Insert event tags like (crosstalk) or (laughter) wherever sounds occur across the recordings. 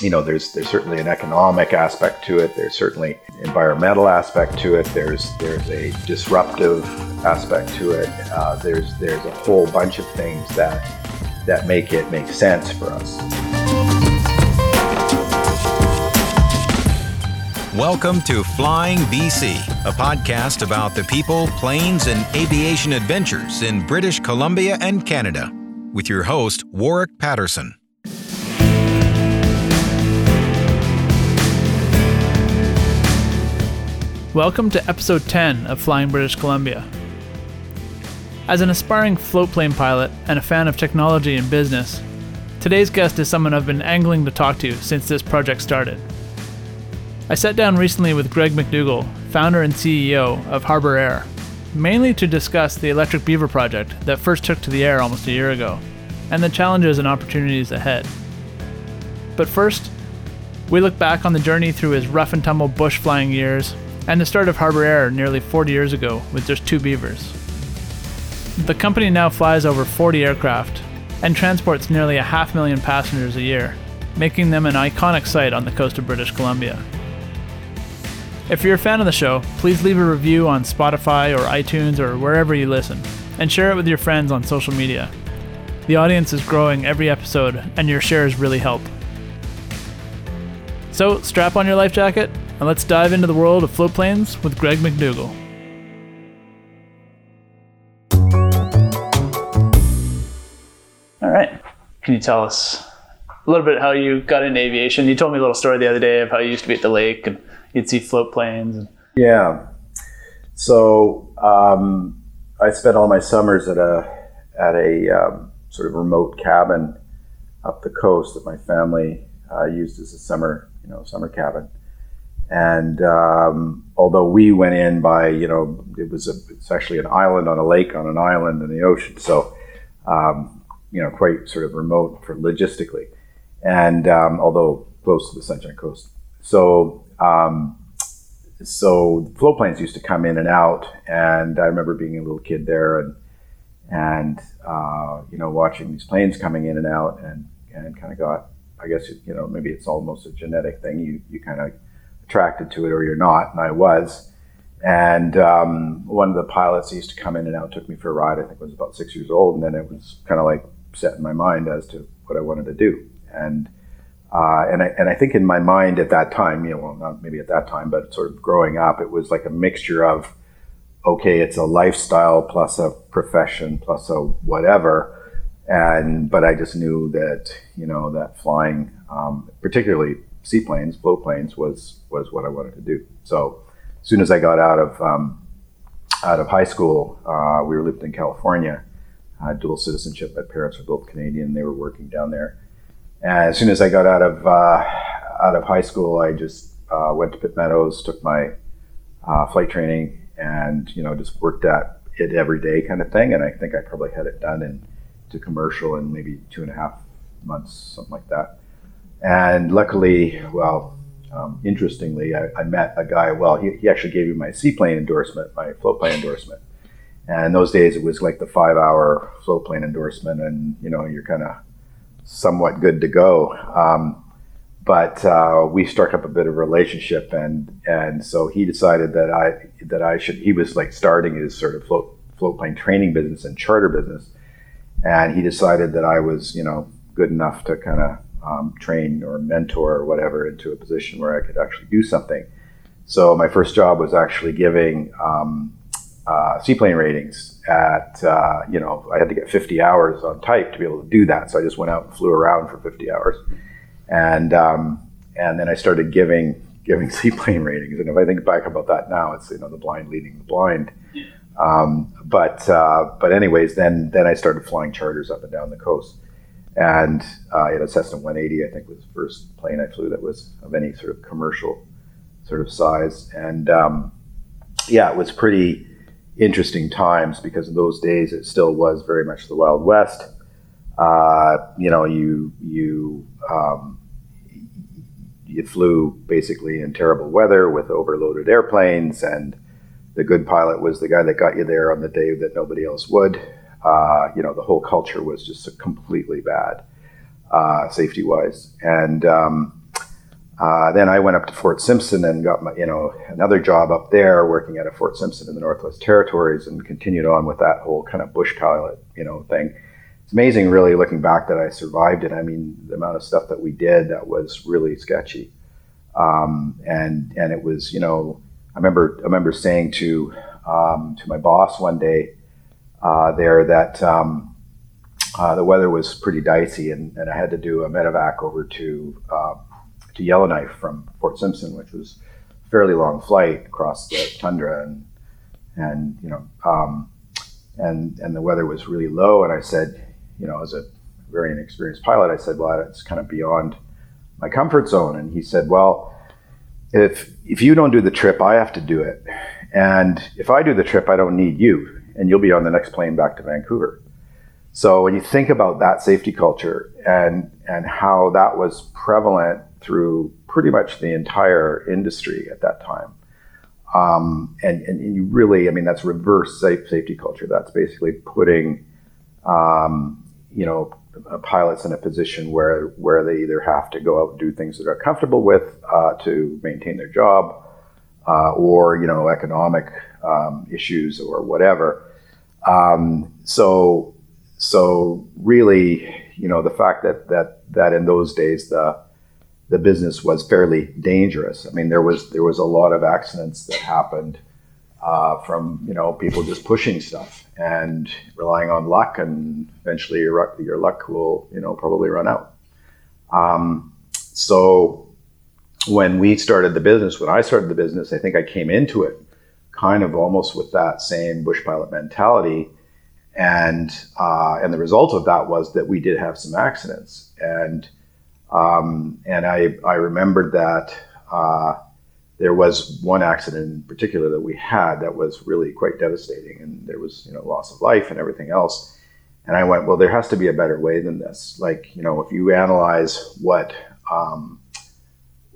you know, there's there's certainly an economic aspect to it. There's certainly environmental aspect to it. There's there's a disruptive aspect to it. Uh, there's there's a whole bunch of things that that make it make sense for us. Welcome to Flying BC, a podcast about the people, planes, and aviation adventures in British Columbia and Canada, with your host, Warwick Patterson. Welcome to episode 10 of Flying British Columbia. As an aspiring floatplane pilot and a fan of technology and business, today's guest is someone I've been angling to talk to since this project started. I sat down recently with Greg McDougall, founder and CEO of Harbour Air, mainly to discuss the Electric Beaver project that first took to the air almost a year ago, and the challenges and opportunities ahead. But first, we look back on the journey through his rough and tumble bush flying years and the start of Harbour Air nearly 40 years ago with just two beavers. The company now flies over 40 aircraft and transports nearly a half million passengers a year, making them an iconic sight on the coast of British Columbia. If you're a fan of the show, please leave a review on Spotify or iTunes or wherever you listen, and share it with your friends on social media. The audience is growing every episode, and your shares really help. So, strap on your life jacket and let's dive into the world of float planes with Greg McDougall. All right. Can you tell us a little bit how you got into aviation? You told me a little story the other day of how you used to be at the lake and you'd see float planes. And... Yeah. So um, I spent all my summers at a at a um, sort of remote cabin up the coast that my family uh, used as a summer, you know, summer cabin. And um, although we went in by, you know, it was a, it's actually an island on a lake on an island in the ocean, so um, you know, quite sort of remote for logistically, and um, although close to the Sunshine Coast. So um, so float planes used to come in and out, and I remember being a little kid there and and uh, you know watching these planes coming in and out, and and kind of got, I guess you know maybe it's almost a genetic thing. You you kind of attracted to it or you're not, and I was. And um, one of the pilots used to come in and out, took me for a ride. I think I was about six years old, and then it was kind of like set in my mind as to what I wanted to do. And uh, and I and I think in my mind at that time, you know, well, not maybe at that time, but sort of growing up, it was like a mixture of okay, it's a lifestyle plus a profession plus a whatever. And but I just knew that you know that flying, um, particularly seaplanes, float planes, was was what I wanted to do. So as soon as I got out of um, out of high school, uh, we were lived in California. Had dual citizenship. My parents were both Canadian. They were working down there. And as soon as I got out of uh, out of high school, I just uh, went to Pitt Meadows, took my uh, flight training, and you know just worked at it every day, kind of thing. And I think I probably had it done in to commercial in maybe two and a half months, something like that. And luckily, well, um, interestingly, I, I, met a guy. Well, he, he actually gave me my seaplane endorsement, my float plane endorsement. And in those days, it was like the five-hour float plane endorsement, and you know, you're kind of somewhat good to go. Um, but uh, we struck up a bit of a relationship, and and so he decided that I that I should. He was like starting his sort of float float plane training business and charter business, and he decided that I was you know good enough to kind of um, train or mentor or whatever into a position where I could actually do something. So my first job was actually giving um, uh, seaplane ratings at, uh, you know, I had to get 50 hours on type to be able to do that. So I just went out and flew around for 50 hours. And, um, and then I started giving, (laughs) giving seaplane ratings. And if I think back about that now, it's, you know, the blind leading the blind. Um, but, uh, but anyways, then, then I started flying charters up and down the coast and uh, had a Cessna 180. I think was the first plane I flew that was of any sort of commercial sort of size. And um, yeah, it was pretty interesting times because in those days it still was very much the Wild West. Uh, you know, you you um, you flew basically in terrible weather with overloaded airplanes, and the good pilot was the guy that got you there on the day that nobody else would uh, you know, the whole culture was just completely bad, uh, safety wise. And, um, uh, then I went up to Fort Simpson and got my, you know another job up there, working at a Fort Simpson in the Northwest Territories, and continued on with that whole kind of bush pilot, you know, thing. It's amazing, really, looking back that I survived it. I mean, the amount of stuff that we did that was really sketchy, um, and and it was, you know, I remember I remember saying to um, to my boss one day uh, there that. Um, uh, the weather was pretty dicey, and, and I had to do a medevac over to uh, to Yellowknife from Fort Simpson, which was a fairly long flight across the tundra, and and you know, um, and and the weather was really low. And I said, you know, as a very inexperienced pilot, I said, well, it's kind of beyond my comfort zone. And he said, well, if if you don't do the trip, I have to do it, and if I do the trip, I don't need you, and you'll be on the next plane back to Vancouver. So when you think about that safety culture and and how that was prevalent through pretty much the entire industry at that time. Um, and, and you really, I mean, that's reverse safe safety culture. That's basically putting, um, you know, pilots in a position where where they either have to go out and do things that they're comfortable with uh, to maintain their job, uh, or you know, economic um, issues or whatever. Um, so so really, you know, the fact that that that in those days the the business was fairly dangerous. I mean, there was there was a lot of accidents that happened uh, from you know people just pushing stuff and relying on luck, and eventually your your luck will you know probably run out. Um, so when we started the business, when I started the business, I think I came into it kind of almost with that same bush pilot mentality. And uh, and the result of that was that we did have some accidents, and um, and I, I remembered that uh, there was one accident in particular that we had that was really quite devastating, and there was you know loss of life and everything else. And I went, well, there has to be a better way than this. Like you know, if you analyze what um,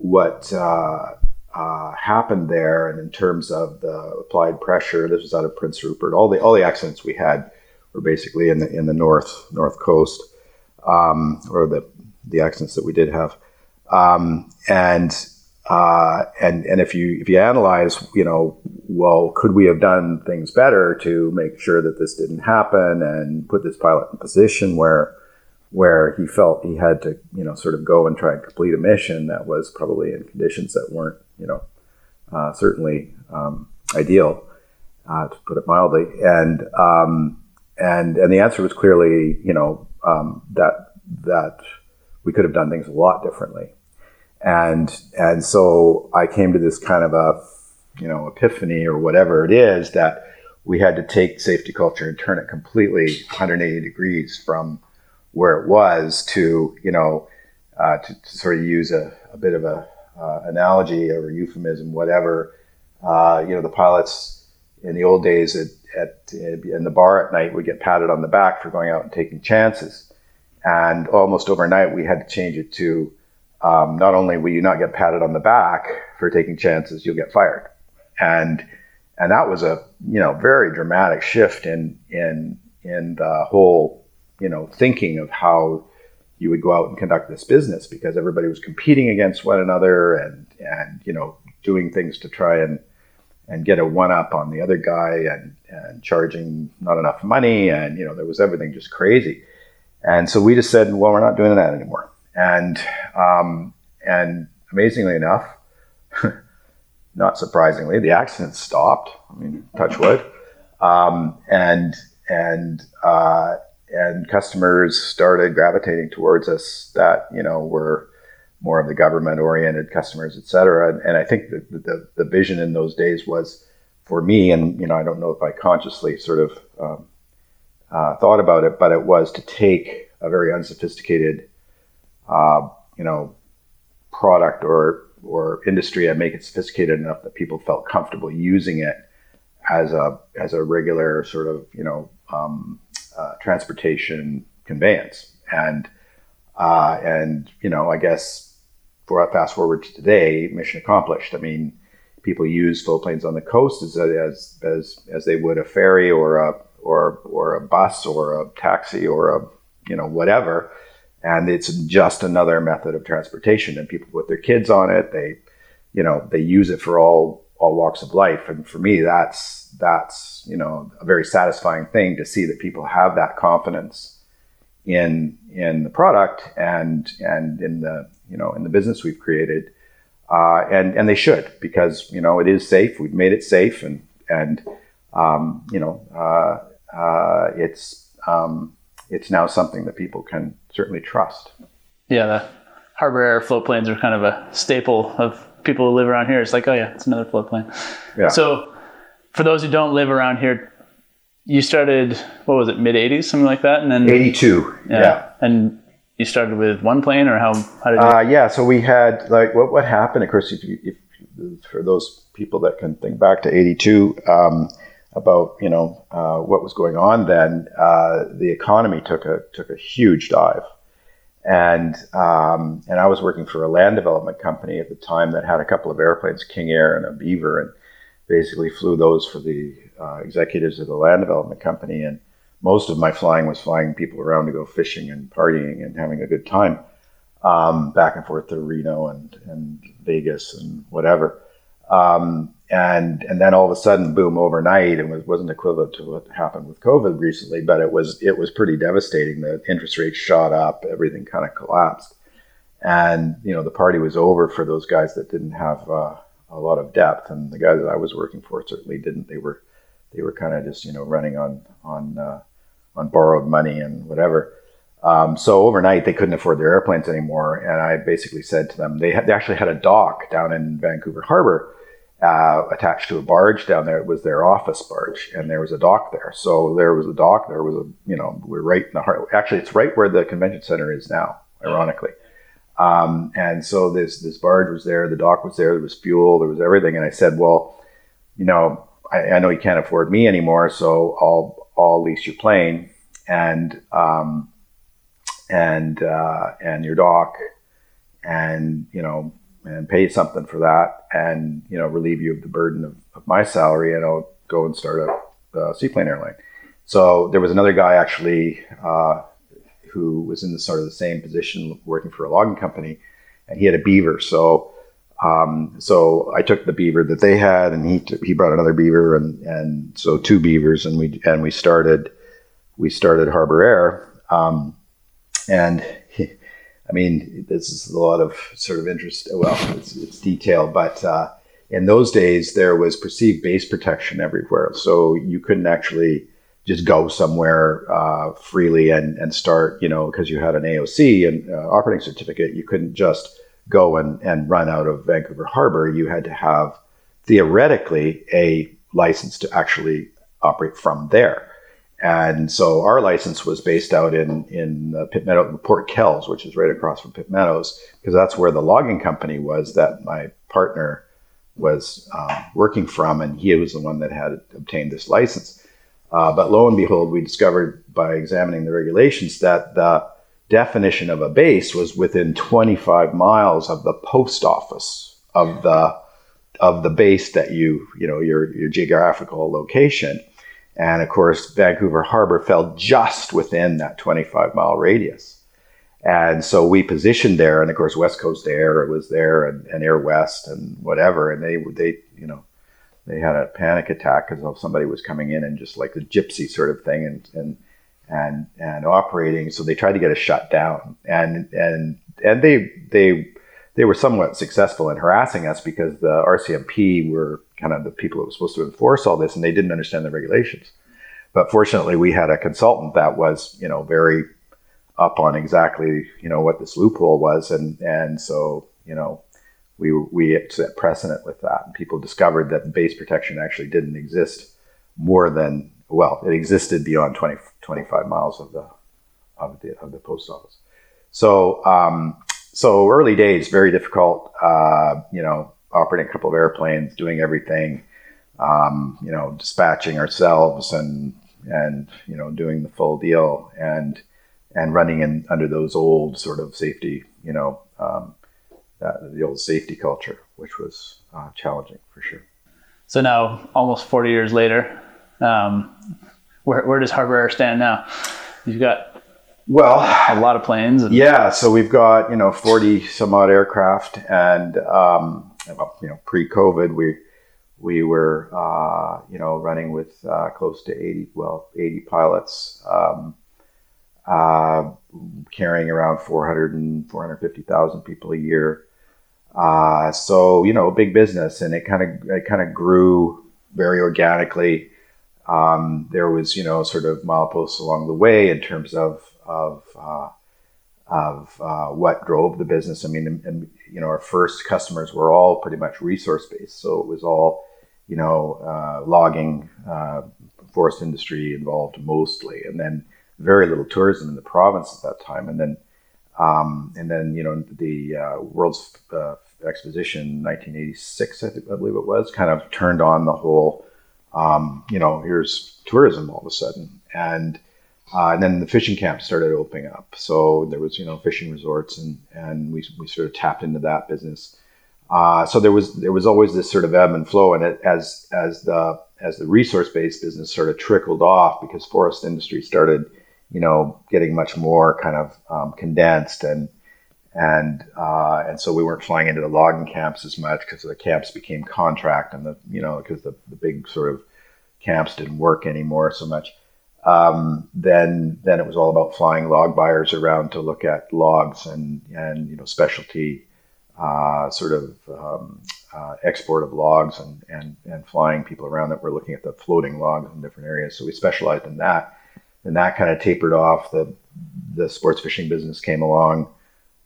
what uh, uh, happened there, and in terms of the applied pressure, this was out of Prince Rupert. All the all the accidents we had were basically in the in the north north coast, um, or the the accidents that we did have. Um, and uh, and and if you if you analyze, you know, well, could we have done things better to make sure that this didn't happen and put this pilot in a position where where he felt he had to, you know, sort of go and try and complete a mission that was probably in conditions that weren't, you know, uh, certainly um, ideal, uh, to put it mildly. And um, and and the answer was clearly, you know, um, that that we could have done things a lot differently. And and so I came to this kind of a you know epiphany or whatever it is that we had to take safety culture and turn it completely 180 degrees from where it was to you know uh, to, to, sort of use a, a bit of a uh, analogy or euphemism, whatever. Uh, you know, the pilots in the old days at, at in the bar at night would get patted on the back for going out and taking chances. And almost overnight, we had to change it to um, not only will you not get patted on the back for taking chances, you'll get fired. And and that was a you know very dramatic shift in in in the whole you know thinking of how you would go out and conduct this business because everybody was competing against one another and and you know doing things to try and and get a one up on the other guy and and charging not enough money and you know there was everything just crazy and so we just said, well, we're not doing that anymore. And um, and amazingly enough, (laughs) not surprisingly, the accidents stopped. I mean, touch wood. Um, and and uh, and customers started gravitating towards us that you know were more of the government oriented customers, et cetera. And, and I think that the, the vision in those days was for me, and you know, I don't know if I consciously sort of um, uh, thought about it, but it was to take a very unsophisticated, uh, you know, product or or industry and make it sophisticated enough that people felt comfortable using it as a as a regular sort of you know um, uh, transportation conveyance and uh, and you know I guess for a fast forward to today, mission accomplished. I mean, people use float planes on the coast as as as, as they would a ferry or a or or a bus or a taxi or a you know whatever, and it's just another method of transportation. And people put their kids on it. They, you know, they use it for all all walks of life. And for me, that's that's you know a very satisfying thing to see that people have that confidence in in the product and and in the you know in the business we've created. Uh, and and they should because you know it is safe. We've made it safe, and and um, you know uh, uh, it's um, it's now something that people can certainly trust. Yeah, the Harbour Air float planes are kind of a staple of people who live around here. It's like, oh yeah, it's another float plane. Yeah. So for those who don't live around here, you started what was it, mid '80s, something like that, and then '82. Yeah. yeah. And you started with one plane, or how? How did you? Uh, yeah. So we had like what what happened. Of course, if, you, if for those people that can think back to '82. Um, about you know uh, what was going on then, uh, the economy took a took a huge dive, and um, and I was working for a land development company at the time that had a couple of airplanes, King Air and a Beaver, and basically flew those for the uh, executives of the land development company. And most of my flying was flying people around to go fishing and partying and having a good time, um, back and forth to Reno and and Vegas and whatever. Um, and and then all of a sudden, boom! Overnight, and it wasn't equivalent to what happened with COVID recently, but it was it was pretty devastating. The interest rates shot up, everything kind of collapsed, and you know the party was over for those guys that didn't have uh, a lot of depth, and the guys that I was working for certainly didn't. They were they were kind of just you know running on on uh, on borrowed money and whatever. Um, so overnight, they couldn't afford their airplanes anymore, and I basically said to them, they, had, they actually had a dock down in Vancouver Harbor uh, attached to a barge down there. It was their office barge, and there was a dock there. So there was a dock. There was a you know we're right in the heart. Actually, it's right where the convention center is now. Ironically, um, and so this this barge was there. The dock was there. There was fuel. There was everything. And I said, well, you know, I, I know you can't afford me anymore, so I'll I'll lease your plane and um, and uh, and your dock, and you know and pay something for that and you know relieve you of the burden of, of my salary and I'll go and start a, a seaplane airline. So there was another guy actually uh, who was in the sort of the same position working for a logging company and he had a beaver. So um, so I took the beaver that they had and he took, he brought another beaver and and so two beavers and we and we started we started Harbour Air um, and I mean, this is a lot of sort of interest. Well, it's, it's detail, but uh, in those days there was perceived base protection everywhere, so you couldn't actually just go somewhere uh, freely and, and start, you know, because you had an AOC and uh, operating certificate. You couldn't just go and, and run out of Vancouver Harbor. You had to have theoretically a license to actually operate from there. And so our license was based out in in uh, Pitt Meadow, Port Kells, which is right across from Pitt Meadows, because that's where the logging company was that my partner was uh, working from, and he was the one that had obtained this license. Uh, but lo and behold, we discovered by examining the regulations that the definition of a base was within 25 miles of the post office of the of the base that you you know your your geographical location. And of course, Vancouver Harbor fell just within that 25 mile radius. And so we positioned there, and of course, West Coast Air was there, and, and Air West, and whatever. And they, they, you know, they had a panic attack because somebody was coming in and just like the gypsy sort of thing, and and and and operating. So they tried to get us shut down, and and and they they they were somewhat successful in harassing us because the RCMP were kind of the people that were supposed to enforce all this, and they didn't understand the regulations. But fortunately, we had a consultant that was, you know, very up on exactly, you know, what this loophole was, and and so, you know, we we set precedent with that, and people discovered that base protection actually didn't exist more than well, it existed beyond 20, 25 miles of the of the of the post office. So um, so early days, very difficult. Uh, you know, operating a couple of airplanes, doing everything. Um, you know, dispatching ourselves and and you know doing the full deal and and running in under those old sort of safety, you know, um, the old safety culture, which was uh, challenging for sure. So now, almost 40 years later, um, where, where does Harbour Air stand now? You've got Well, a lot of planes. And- yeah, so we've got you know forty some odd aircraft, and um, you know pre-COVID we we were uh, you know running with uh, close to eighty well eighty pilots. Um, uh, carrying around 400 and 450,000 people a year. Uh, so you know, a big business, and it kind of it kind of grew very organically. Um, there was you know sort of mileposts along the way in terms of of uh, of uh, what drove the business. I mean, and, and, you know, our first customers were all pretty much resource based, so it was all you know uh, logging, uh, forest industry involved mostly, and then very little tourism in the province at that time, and then um, and then you know the uh, World's uh, Exposition 1986, I, think, I believe it was, kind of turned on the whole. Um, you know, here's tourism all of a sudden, and uh, and then the fishing camps started opening up. So there was you know fishing resorts, and and we we sort of tapped into that business. Uh, so there was there was always this sort of ebb and flow, and it, as as the as the resource based business sort of trickled off because forest industry started you know, getting much more kind of um, condensed and and uh, and so we weren't flying into the logging camps as much because the camps became contract and the you know because the, the big sort of camps didn't work anymore so much. Um, then then it was all about flying log buyers around to look at logs and and you know specialty uh, sort of um, uh, export of logs and, and and flying people around that were looking at the floating logs in different areas. So we specialized in that and that kind of tapered off. The the sports fishing business came along,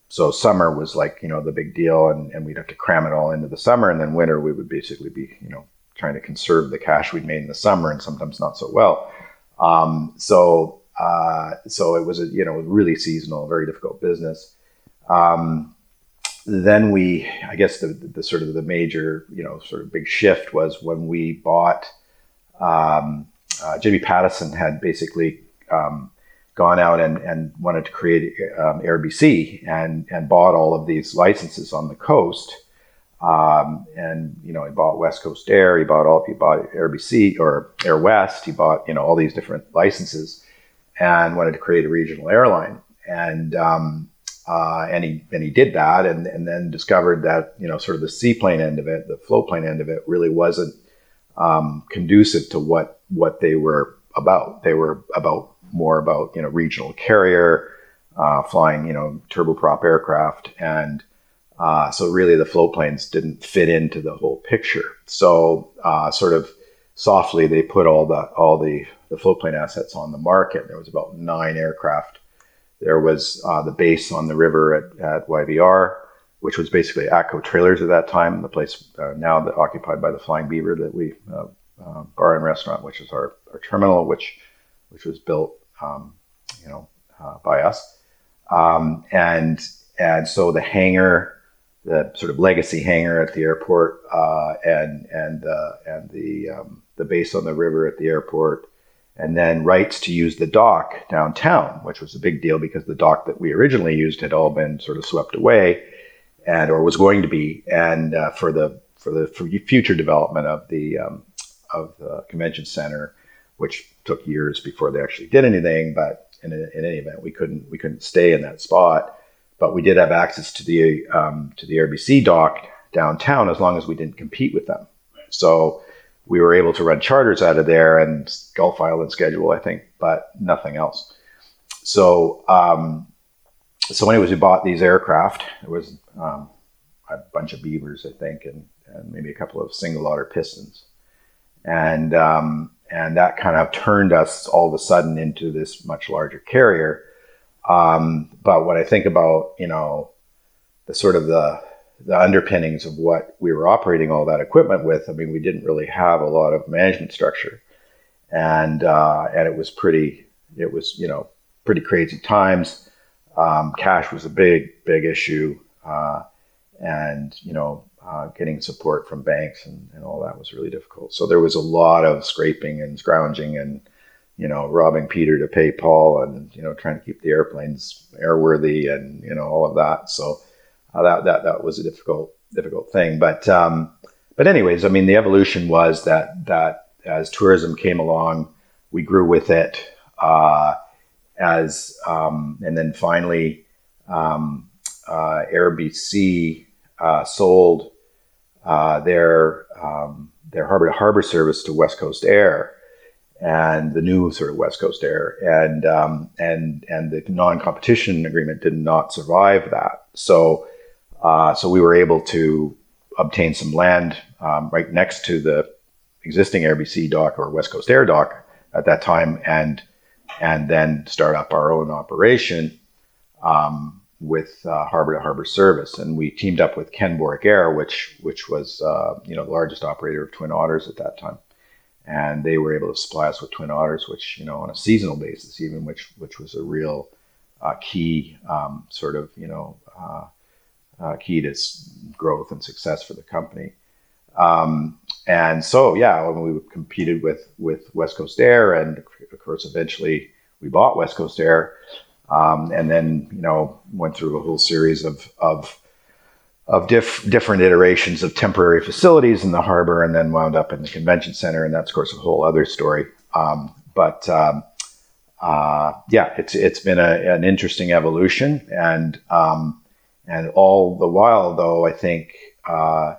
so summer was like you know the big deal, and, and we'd have to cram it all into the summer, and then winter we would basically be you know trying to conserve the cash we'd made in the summer, and sometimes not so well. Um, so uh, so it was a you know really seasonal, very difficult business. Um, then we, I guess the, the sort of the major, you know, sort of big shift was when we bought. Um, uh, Jimmy Pattison had basically um, gone out and, and wanted to create um, AirBC and, and bought all of these licenses on the coast. Um, and you know, he bought West Coast Air, he bought all, he bought AirBC or Air West, he bought you know all these different licenses, and wanted to create a regional airline. And um, uh, and he and he did that, and and then discovered that you know sort of the seaplane end of it, the float plane end of it, really wasn't um, conducive to what what they were about. They were about more about you know regional carrier, uh, flying you know turboprop aircraft, and uh, so really the float planes didn't fit into the whole picture. So uh, sort of softly they put all the all the the float plane assets on the market. There was about nine aircraft. There was uh, the base on the river at, at YVR, which was basically ATCO trailers at that time, the place uh, now that occupied by the Flying Beaver that we uh, bar and restaurant, which is our, our terminal, which which was built um, you know, uh, by us. Um, and and so the hangar, the sort of legacy hangar at the airport, uh, and and uh, and the um, the base on the river at the airport, and then rights to use the dock downtown, which was a big deal because the dock that we originally used had all been sort of swept away, and or was going to be, and uh, for the for the for future development of the um, of the convention center, which took years before they actually did anything. But in, in any event, we couldn't we couldn't stay in that spot. But we did have access to the um, to the AirBC dock downtown as long as we didn't compete with them. So we were able to run charters out of there and Gulf Island schedule, I think, but nothing else. So um, so anyways, we bought these aircraft. It was um, a bunch of beavers, I think, and, and maybe a couple of single otter pistons. And um, and that kind of turned us all of a sudden into this much larger carrier. Um, but when I think about you know the sort of the the underpinnings of what we were operating all that equipment with, I mean, we didn't really have a lot of management structure, and uh, and it was pretty it was you know pretty crazy times. Um, cash was a big big issue, uh, and you know uh, getting support from banks and, and all that was really difficult. So there was a lot of scraping and scrounging and, you know, robbing Peter to pay Paul and, you know, trying to keep the airplanes airworthy and, you know, all of that. So uh, that, that, that was a difficult, difficult thing. But, um, but anyways, I mean, the evolution was that, that as tourism came along, we grew with it. Uh, as um, and then finally um, uh, uh, sold uh, their um, their harbor to harbor service to West Coast Air and the new sort of West Coast Air and um, and and the non-competition agreement did not survive that. So uh, so we were able to obtain some land um, right next to the existing AirBC dock or West Coast Air dock at that time, and and then start up our own operation um, with uh, harbor to harbor service. And we teamed up with Kenn Borek Air, which which was uh, you know the largest operator of Twin Otters at that time, and they were able to supply us with Twin Otters, which you know on a seasonal basis, even which which was a real uh, key um, sort of you know uh, uh, key to growth and success for the company. Um, and so, yeah, when we competed with with West Coast Air, and of course, eventually we bought West Coast Air, um, and then you know went through a whole series of of of diff, different iterations of temporary facilities in the harbor, and then wound up in the convention center, and that's of course a whole other story. Um, but um, uh, yeah, it's it's been a, an interesting evolution, and um, and all the while, though, I think. Uh,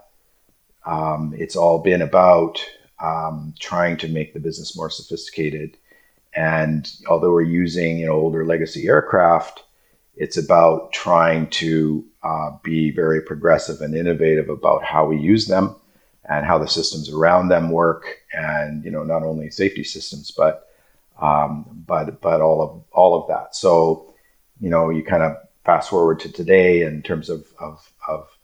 um, it's all been about um, trying to make the business more sophisticated. And although we're using you know older legacy aircraft, it's about trying to uh, be very progressive and innovative about how we use them and how the systems around them work, and you know not only safety systems but um, but but all of all of that. So you know you kind of fast forward to today in terms of of, of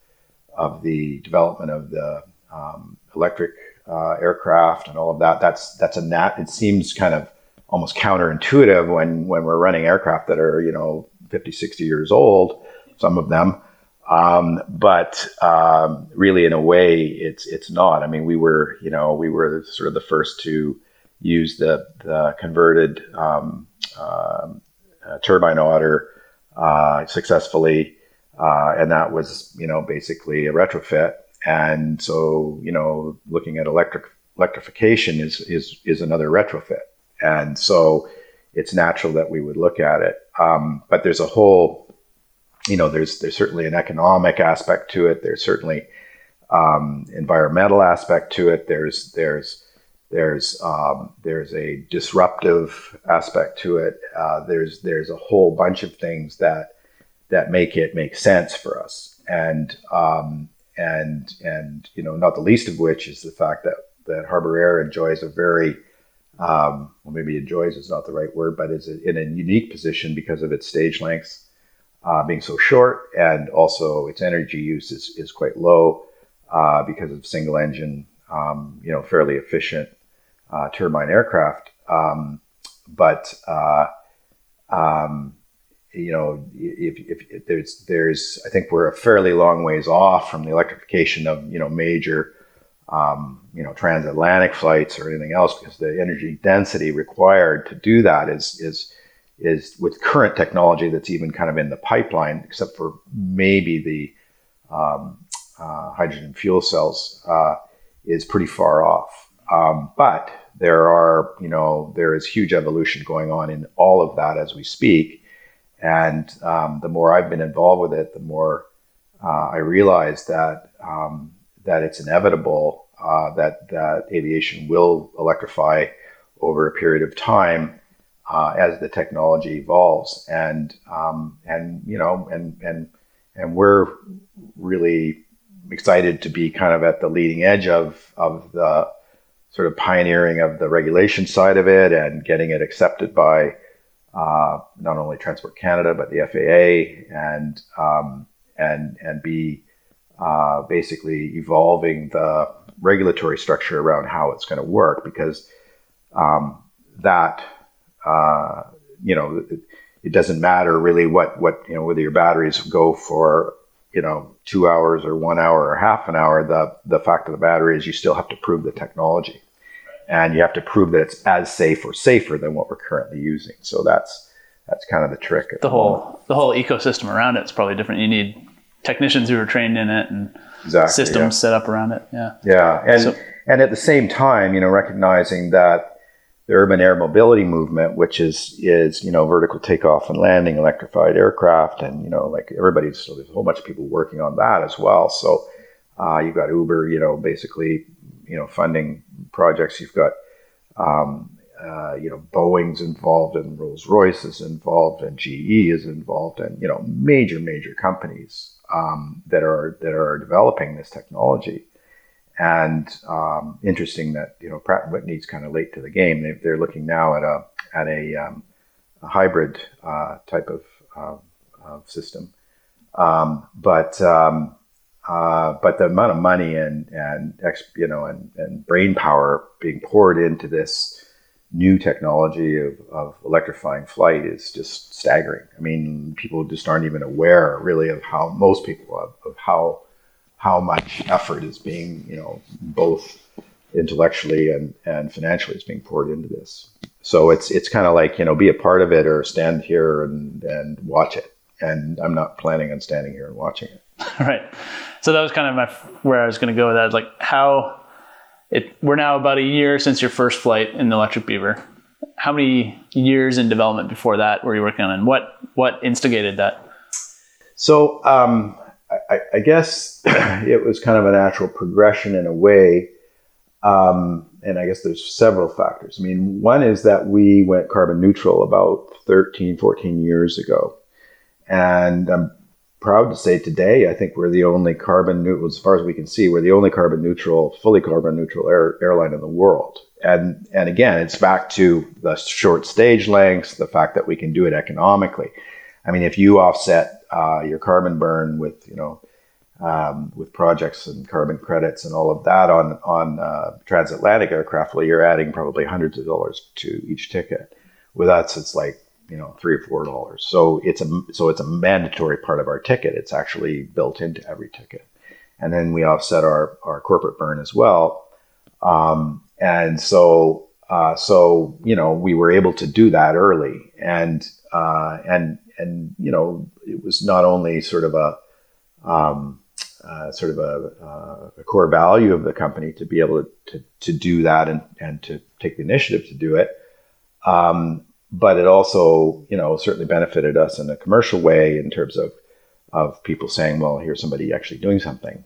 of the development of the um, electric uh, aircraft and all of that. That's that's a nat. It seems kind of almost counterintuitive when when we're running aircraft that are you know 50, 60 years old. Some of them. Um, but um, really, in a way, it's it's not. I mean, we were you know we were sort of the first to use the the converted um, uh, turbine otter uh, successfully uh, and that was, you know, basically a retrofit. And so, you know, looking at electric electrification is is is another retrofit. And so, it's natural that we would look at it. Um, but there's a whole, you know, there's there's certainly an economic aspect to it. There's certainly um, environmental aspect to it. There's there's there's um, there's a disruptive aspect to it. Uh, there's there's a whole bunch of things that that make it make sense for us. And um, and and you know, not the least of which is the fact that that Harbour Air enjoys a very um, well, maybe enjoys is not the right word, but is in a unique position because of its stage lengths uh, being so short, and also its energy use is, is quite low uh, because of single engine, um, you know, fairly efficient uh, turbine aircraft. Um, but uh, um, you know, if, if, if, there's there's I think we're a fairly long ways off from the electrification of you know major um, you know transatlantic flights or anything else because the energy density required to do that is is is with current technology that's even kind of in the pipeline, except for maybe the um, uh, hydrogen fuel cells, uh, is pretty far off. Um, but there are, you know, there is huge evolution going on in all of that as we speak. And um, the more I've been involved with it, the more uh, I realize that um, that it's inevitable uh, that that aviation will electrify over a period of time uh, as the technology evolves. And um, and you know and and and we're really excited to be kind of at the leading edge of of the sort of pioneering of the regulation side of it and getting it accepted by uh, not only Transport Canada but the FAA and um, and and be uh, basically evolving the regulatory structure around how it's going to work because um, that uh, you know it, it, doesn't matter really what what you know whether your batteries go for you know two hours or one hour or half an hour the the fact of the battery is you still have to prove the technology and you have to prove that it's as safe or safer than what we're currently using. So that's that's kind of the trick. The, whole the whole ecosystem around it's probably different. You need technicians who are trained in it and exactly, systems yeah. set up around it. Yeah. Yeah, and so, and at the same time, you know, recognizing that the urban air mobility movement, which is is you know vertical takeoff and landing, electrified aircraft, and you know like everybody's so there's a whole bunch of people working on that as well. So uh, you've got Uber, you know, basically you know funding projects. You've got um, uh, you know Boeing's involved, and Rolls Royce is involved, and GE is involved, and you know major major companies um, that are that are developing this technology. And um, interesting that you know Pratt and Whitney's kind of late to the game. They, are looking now at a at a, um, a hybrid uh, type of, uh, of system, um, but um, uh, but the amount of money and and you know and, and brain power being poured into this new technology of, of electrifying flight is just staggering. I mean, people just aren't even aware really of how most people of, of how how much effort is being, you know, both intellectually and, and financially is being poured into this. So it's it's kind of like you know be a part of it or stand here and and watch it. And I'm not planning on standing here and watching it. (laughs) right. So that was kind of my where I was going to go with that. Like how it we're now about a year since your first flight in the Electric Beaver. How many years in development before that were you working on, and what what instigated that? So um, I, I, guess (clears throat) it was kind of a natural progression in a way. Um, and I guess there's several factors. I mean, one is that we went carbon neutral about 13, 14 years ago. And I'm proud to say today, I think we're the only carbon neutral, as far as we can see, we're the only carbon neutral, fully carbon neutral air, airline in the world. And, and again, it's back to the short stage lengths, the fact that we can do it economically. I mean, if you offset uh, your carbon burn with you know um, with projects and carbon credits and all of that on on uh, transatlantic aircraft, well, you're adding probably hundreds of dollars to each ticket. With us, it's like you know three or four dollars. So it's a so it's a mandatory part of our ticket. It's actually built into every ticket, and then we offset our our corporate burn as well. Um, and so uh, so you know we were able to do that early, and uh, and and you know it was not only sort of a um, uh, sort of a, uh, a, core value of the company to be able to, to, to, do that and, and to take the initiative to do it. Um, but it also, you know, certainly benefited us in a commercial way in terms of, of people saying, well, here's somebody actually doing something.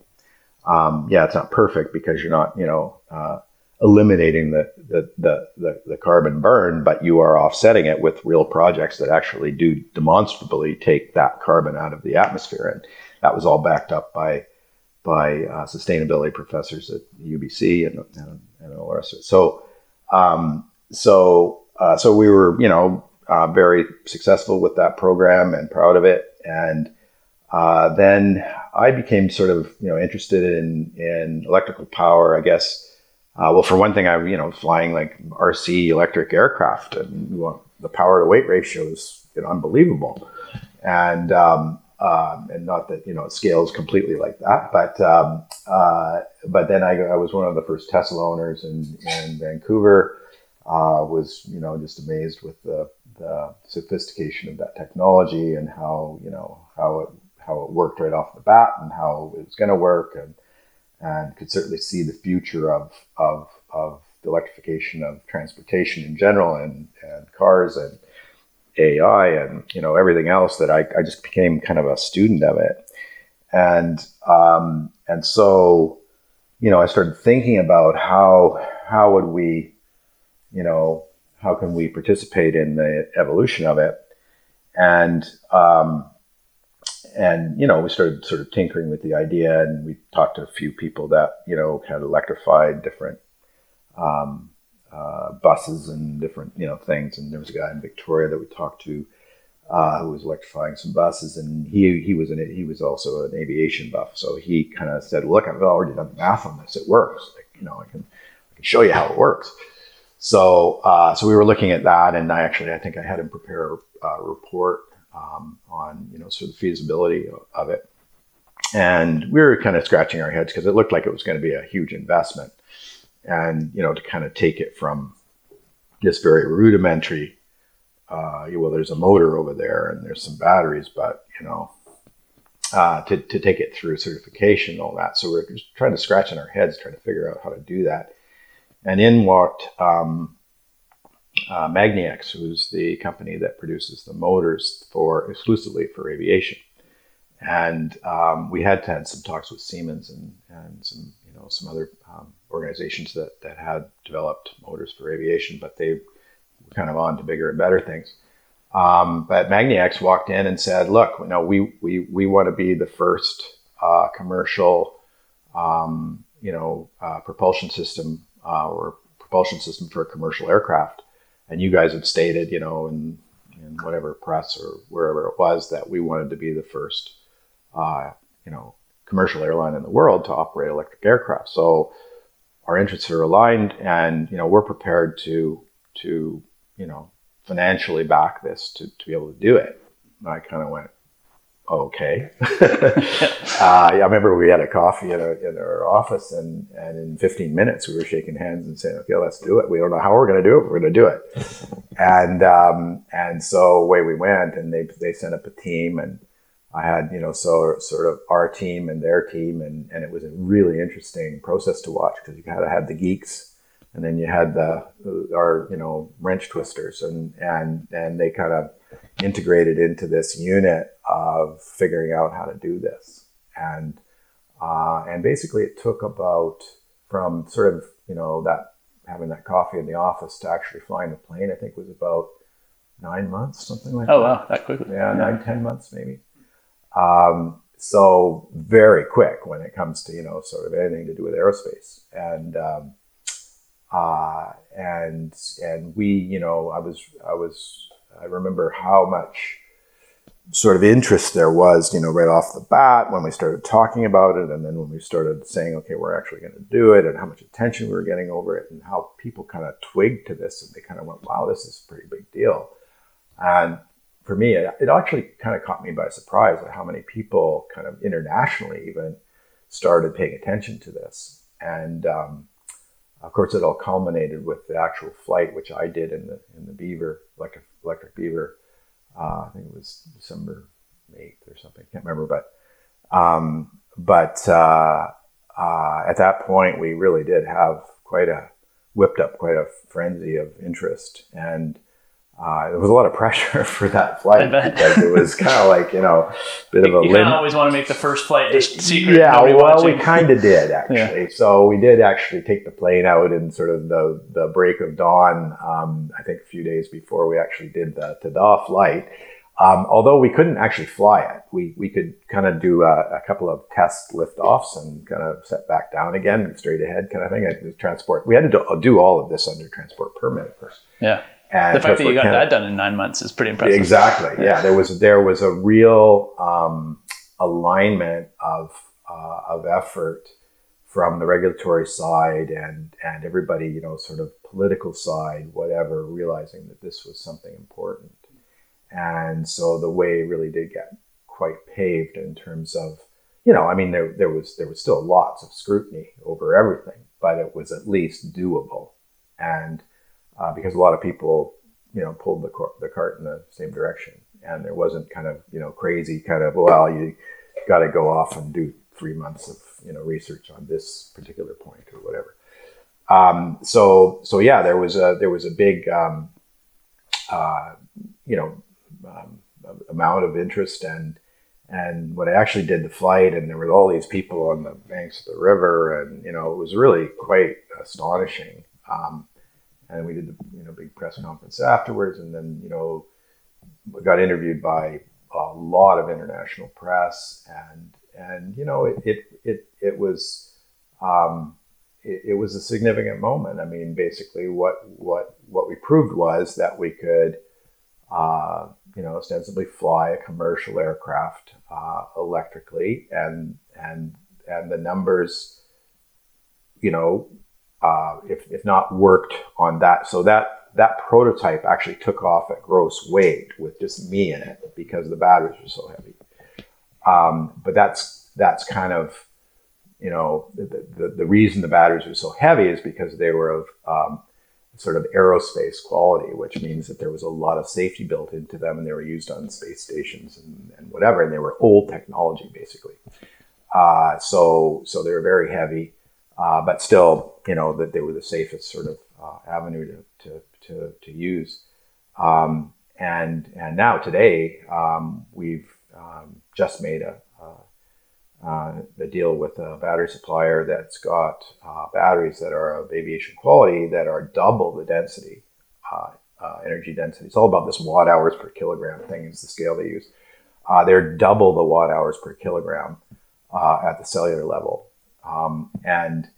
Um, yeah, it's not perfect because you're not, you know, uh, eliminating the, the, the, the, the carbon burn, but you are offsetting it with real projects that actually do demonstrably take that carbon out of the atmosphere. And that was all backed up by by uh, sustainability professors at UBC and, and, and all the rest of it. So, um, so, uh, so we were, you know, uh, very successful with that program and proud of it. And uh, then I became sort of, you know, interested in in electrical power, I guess uh, well, for one thing, I'm you know flying like RC electric aircraft, and well, the power to weight ratio is you know, unbelievable, and um, um, and not that you know it scales completely like that, but um, uh, but then I, I, was one of the first Tesla owners in, in Vancouver. Uh, was you know just amazed with the, the sophistication of that technology and how you know how it how it worked right off the bat and how it was going to work and and could certainly see the future of, of, of the electrification of transportation in general and, and cars and AI and you know everything else that I, I just became kind of a student of it. And um, and so you know I started thinking about how how would we you know how can we participate in the evolution of it? And um, and you know we started sort of tinkering with the idea and we talked to a few people that you know had electrified different um, uh, buses and different you know things. And there was a guy in victoria that we talked to uh, who was electrifying some buses and he he was an he was also an aviation buff. So he kind of said look i've already done the math on this. It works. Like, you know i can i can show you how it works so uh, so we were looking at that and i actually i think i had him prepare a report um, on you know sort of the feasibility of it. And we were kind of scratching our heads because it looked like it was going to be a huge investment, and you know to kind of take it from this very rudimentary. Uh, well, there's a motor over there and there's some batteries, but you know, uh, to, to take it through certification and all that. So we're just trying to scratch in our heads, trying to figure out how to do that. And in walked um, uh, who's the company that produces the motors for exclusively for aviation. And um, we had had some talks with Siemens and, and some you know some other um, organizations that, that had developed motors for aviation, but they were kind of on to bigger and better things. Um, but MagniX walked in and said, "Look, you know, we we we want to be the first uh, commercial, um, you know, uh, propulsion system uh, or propulsion system for a commercial aircraft." And you guys had stated, you know, in in whatever press or wherever it was, that we wanted to be the first, uh, you know, commercial airline in the world to operate electric aircraft. So our interests are aligned, and you know, we're prepared to to you know financially back this to, to be able to do it. And I kind of went, okay. (laughs) uh, I remember we had a coffee in, a, in our office, and, and in 15 minutes we were shaking hands and saying, okay, let's do it. We don't know how we're going to do it, we're going to do it. (laughs) and um, and so away we went, and they they sent up a team, and I had you know so sort of our team and their team, and and it was a really interesting process to watch because you kind of had the geeks and then you had the our you know wrench twisters and and and they kind of integrated into this unit of figuring out how to do this and uh, and basically it took about from sort of you know that having that coffee in the office to actually flying the plane I think was about nine months something like oh that. wow that quickly yeah, yeah. nine ten months maybe um, so very quick when it comes to you know sort of anything to do with aerospace and um, uh, and and we, you know, I was I was I remember how much sort of interest there was, you know, right off the bat when we started talking about it, and then when we started saying, okay, we're actually going to do it, and how much attention we were getting over it, and how people kind of twigged to this, and they kind of went, wow, this is a pretty big deal. And for me, it, it actually kind of caught me by surprise at how many people, kind of internationally, even started paying attention to this. And um, of course, it all culminated with the actual flight, which I did in the in the Beaver electric electric Beaver. Uh, I think it was December eighth or something. I can't remember, but um, but uh, uh, at that point, we really did have quite a whipped up quite a frenzy of interest and uh, there was a lot of pressure (laughs) for that flight because it was kind of (laughs) like you know, a bit of a. You lim- always want to make the first flight just secret. Yeah, well, watching. we kind of (laughs) did actually. yeah. So we did actually take the plane out in sort of the the break of dawn. Um, I think a few days before we actually did the Tada flight. Um, although we couldn't actually fly it, we, we could kind of do a, a, couple of test liftoffs and kind of set back down again, straight ahead kind of thing. transport. We had to do, do all of this under transport permit, of course. Yeah. And the fact that you got that done in nine months is pretty impressive. Exactly. Yeah, there was there was a real um, alignment of uh, of effort from the regulatory side and and everybody, you know, sort of political side, whatever, realizing that this was something important. And so the way really did get quite paved in terms of, you know, I mean, there there was there was still lots of scrutiny over everything, but it was at least doable. And uh, because a lot of people, you know, pulled the, cor- the cart in the same direction. And there wasn't kind of, you know, crazy kind of, well, you got to go off and do three months of, you know, research on this particular point or whatever. Um, so, so yeah, there was a, there was a big, um, uh, you know, um, amount of interest and, and when I actually did the flight and there were all these people on the banks of the river and, you know, it was really quite astonishing. Um, and we did the you know big press conference afterwards, and then you know got interviewed by a lot of international press, and and you know it it it, it was um, it, it, was a significant moment. I mean, basically, what what what we proved was that we could. Uh, you know, ostensibly fly a commercial aircraft uh, electrically, and and and the numbers, you know, if, if not worked on that. So that that prototype actually took off at gross weight with just me in it because the batteries were so heavy. Um, but that's that's kind of you know the, the, the, reason the batteries were so heavy is because they were of um, sort of aerospace quality, which means that there was a lot of safety built into them, and they were used on space stations and, and whatever, and they were old technology basically. Uh, so so they were very heavy. Uh, but still, you know, that they were the safest sort of uh, avenue to, to, to, to use. Um, and, and now today, um, we've um, just made a, uh, a, deal with a battery supplier that's got uh, batteries that are of aviation quality that are double the density, uh, uh, energy density. It's all about this watt hours per kilogram thing is the scale they use. they're double the watt hours per kilogram at the cellular level. Um, and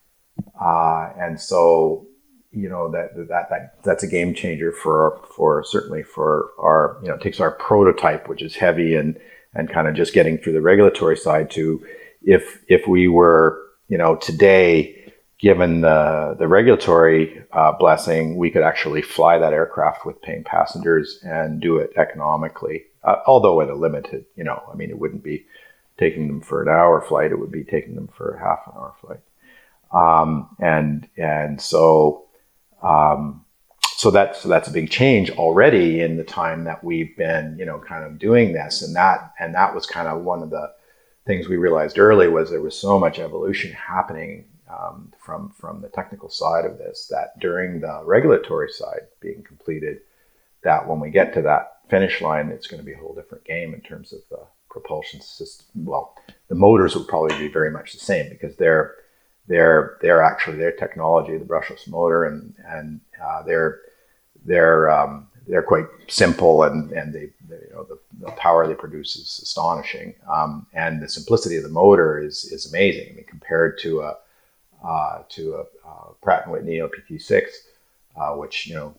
and so you know that that that that's a game changer for for certainly for our you know takes our prototype which is heavy and and kind of just getting through the regulatory side to if if we were you know today given the the regulatory uh, blessing we could actually fly that aircraft with paying passengers and do it economically uh, although at a limited you know I mean it wouldn't be taking them for an hour flight it would be taking them for a half an hour flight. Um, and and so um, so that's so that's a big change already in the time that we've been you know kind of doing this. And that and that was kind of one of the things we realized early was there was so much evolution happening um, from from the technical side of this that during the regulatory side being completed that when we get to that finish line it's going to be a whole different game in terms of the propulsion system well the motors would probably be very much the same because they're they're they're actually their technology, the brushless motor, and and uh, they're they're um, they're quite simple, and and they, they you know the, the, power they produce is astonishing, um, and the simplicity of the motor is is amazing. I mean, compared to a uh, to a uh, Pratt and Whitney LPT6, uh, which you know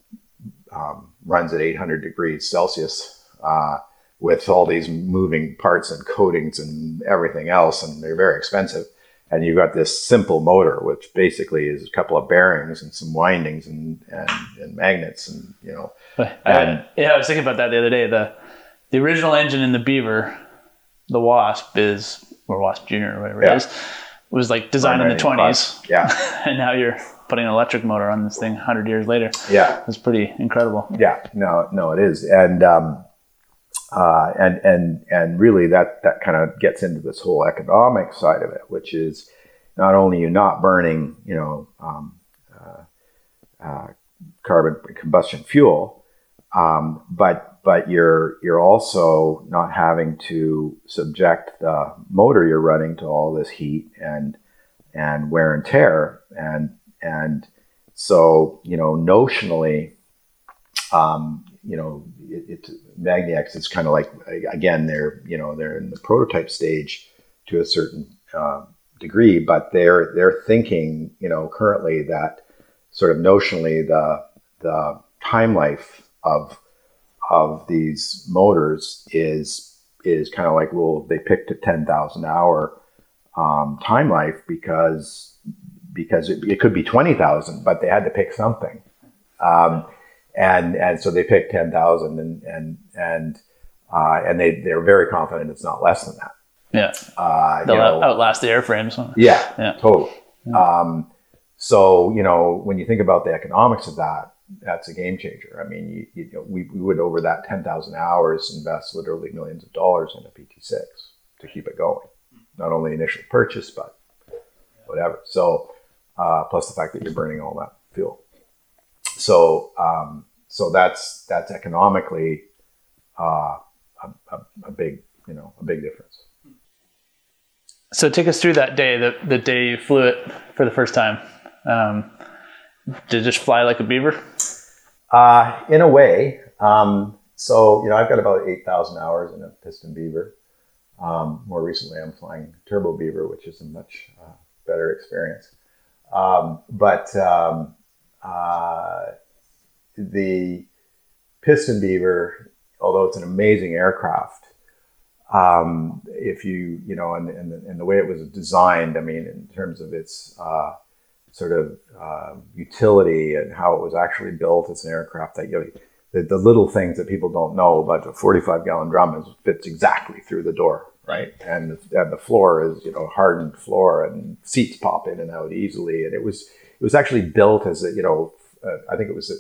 um, runs at 800 degrees Celsius uh, with all these moving parts and coatings and everything else, and they're very expensive and you've got this simple motor, which basically is a couple of bearings and some windings and, and, and magnets, and you know. And, yeah, I was thinking about that the other day. The the original engine in the Beaver, the Wasp is or Wasp Junior or whatever yeah. it is, was like designed in the twenties. Yeah, (laughs) and now you're putting an electric motor on this thing hundred years later. Yeah, it's pretty incredible. Yeah, no, no, it is, and um, uh, and and and really that that kind of gets into this whole economic side of it, which is not only you're not burning, you know, um, uh, uh, carbon combustion fuel, um, but but you're you're also not having to subject the motor you're running to all this heat and and wear and tear. And and so you know notionally um, you know, it, it magniX it's kind of like again they're you know they're in the prototype stage to a certain uh, degree, but they're they're thinking you know currently that sort of notionally the the time life of of these motors is is kind of like well they picked a ten thousand hour um, time life because because it, it could be twenty thousand, but they had to pick something. Um, and and so they picked ten thousand, and and and uh, and they they're very confident it's not less than that. Yeah, uh, they'll know, outlast the airframes. Yeah, yeah, totally. Yeah. Um, so you know when you think about the economics of that, that's a game changer. I mean, you, you know, we, we would over that ten thousand hours invest literally millions of dollars in a PT6 to keep it going. Not only initial purchase, but whatever. So uh, plus the fact that you're burning all that fuel. So um, so that's that's economically uh, a, a, a, big you know a big difference. So take us through that day, the the day you flew it for the first time. Um, did it just fly like a beaver? Uh, in a way. Um, so you know I've got about eight thousand hours in a piston beaver. Um, more recently, I'm flying turbo beaver, which is a much uh, better experience. Um, but um, uh, the Piston Beaver, although it's an amazing aircraft, um, if you you know, and, and, the, and the way it was designed, I mean, in terms of its uh, sort of uh, utility and how it was actually built as an aircraft, that you know, the, the little things that people don't know about a 45 gallon drum is fits exactly through the door, right? And and the floor is you know hardened floor, and seats pop in and out easily, and it was it was actually built as a you know uh, I think it was a,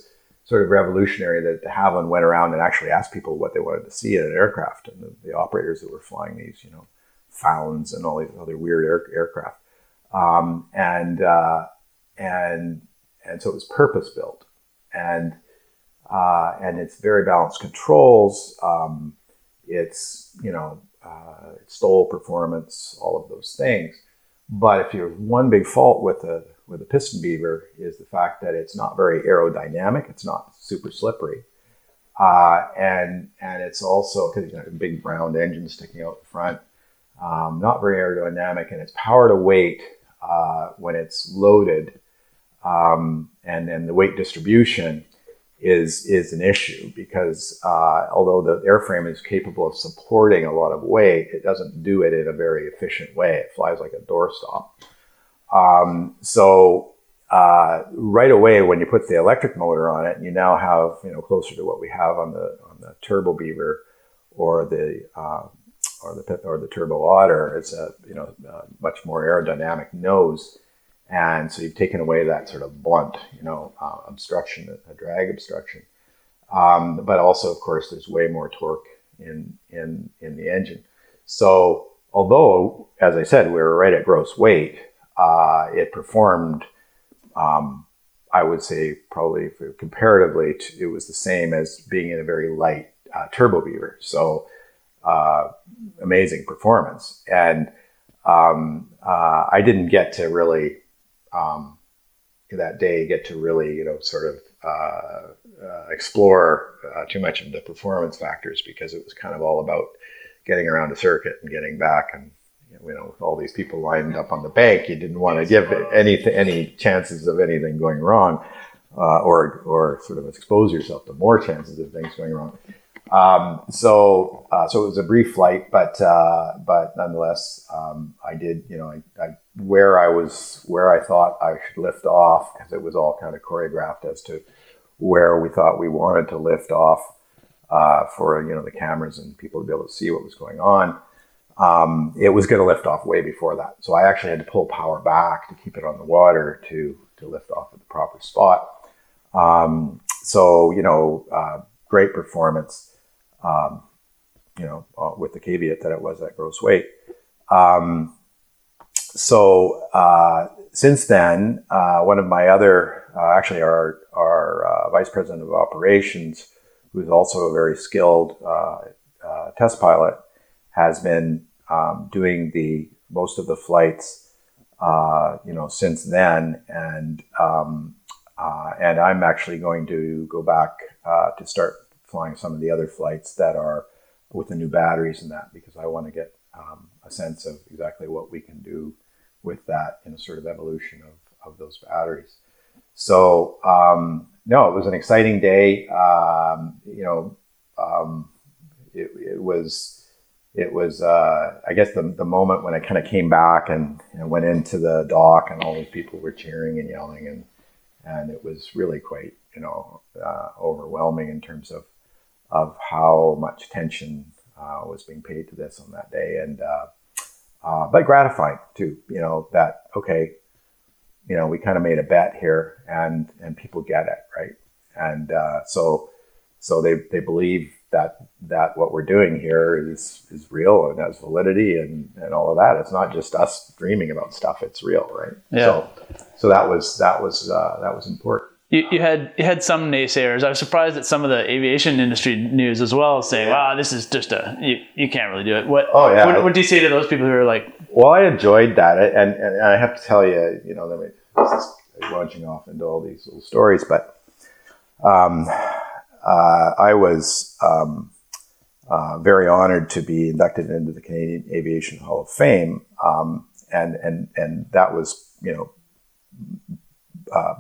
sort of revolutionary that de Havilland went around and actually asked people what they wanted to see in an aircraft, and the, the operators that were flying these, you know, Founds and all these other weird air, aircraft. um, and uh, and and so it was purpose built, and uh, and it's very balanced controls. Um, it's you know uh, it's STOL performance, all of those things. But if you have one big fault with a with a piston beaver is the fact that it's not very aerodynamic. It's not super slippery, uh, and and it's also because you know, a big round engine sticking out the front, um, not very aerodynamic, and its power to weight uh, when it's loaded, um, and and the weight distribution is is an issue because uh, although the airframe is capable of supporting a lot of weight, it doesn't do it in a very efficient way. It flies like a doorstop. Um, so uh, right away, when you put the electric motor on it, you now have you know closer to what we have on the on the Turbo Beaver or the uh, or the or the Turbo Otter. It's a you know a much more aerodynamic nose, and so you've taken away that sort of blunt you know uh, obstruction, a drag obstruction. Um, but also, of course, there's way more torque in in in the engine. So although, as I said, we were right at gross weight uh, it performed, um, I would say, probably comparatively, to, it was the same as being in a very light uh, turbo beaver. So uh, amazing performance. And um, uh, I didn't get to really um, that day get to really, you know, sort of uh, uh, explore too much of the performance factors because it was kind of all about getting around a circuit and getting back and you know, with all these people lined up on the bank, you didn't want to give any any chances of anything going wrong, uh, or or sort of expose yourself to more chances of things going wrong. Um, so uh, so it was a brief flight, but uh, but nonetheless, um, I did you know I, I, where I was where I thought I should lift off because it was all kind of choreographed as to where we thought we wanted to lift off uh, for you know the cameras and people to be able to see what was going on um, it was going to lift off way before that. So I actually had to pull power back to keep it on the water to, to lift off at the proper spot. Um, so, you know, uh, great performance, um, you know, uh, with the caveat that it was at gross weight. Um, so uh, since then, uh, one of my other, uh, actually our, our uh, vice president of operations, who's also a very skilled test pilot, has been um, doing the most of the flights, uh, you know, since then, and um, uh, and I'm actually going to go back uh, to start flying some of the other flights that are with the new batteries and that because I want to get um, a sense of exactly what we can do with that in a sort of evolution of, of those batteries. So um, no, it was an exciting day. Um, you know, um, it, it was it was, uh, I guess, the, the moment when I kind of came back and, and, went into the dock, and all these people were cheering and yelling, and and it was really quite, you know, uh, overwhelming in terms of of how much attention uh, was being paid to this on that day, and uh, uh, but gratifying too. You know that okay, you know, we kind of made a bet here, and and people get it right, and uh, so so they they believe that that what we're doing here is is real and has validity and, and all of that. It's not just us dreaming about stuff; it's real, right? Yeah. So, so that was that was uh, that was important. You, you, had you had some naysayers. I was surprised at some of the aviation industry news as well, saying, "Wow, this is just a you, you can't really do it." What? Oh yeah. What, what do you say to those people who are like? Well, I enjoyed that, and, and I have to tell you, you know, this is launching off into all these little stories, but um, uh, I was um, uh, very honored to be inducted into the Canadian Aviation Hall of Fame, um, and and and that was you know uh,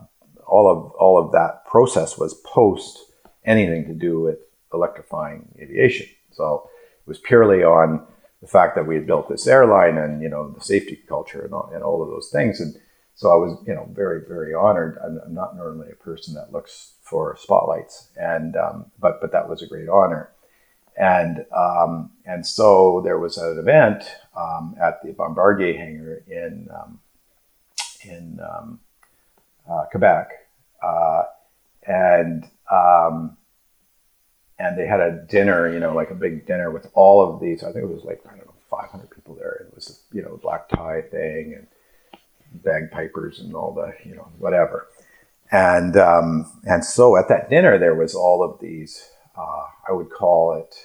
all of all of that process was post anything to do with electrifying aviation. So it was purely on the fact that we had built this airline and you know the safety culture and all, and all of those things and so I was, you know, very, very honored. I'm, I'm not normally a person that looks for spotlights, and um, but but that was a great honor, and um, and so there was an event um, at the Bombardier hangar in um, in um, uh, Quebec, uh, and um, and they had a dinner, you know, like a big dinner with all of these. I think it was like I don't know, 500 people there. It was you know, black tie thing and bagpipers and all the you know whatever. And um, and so at that dinner there was all of these. Uh, I would call it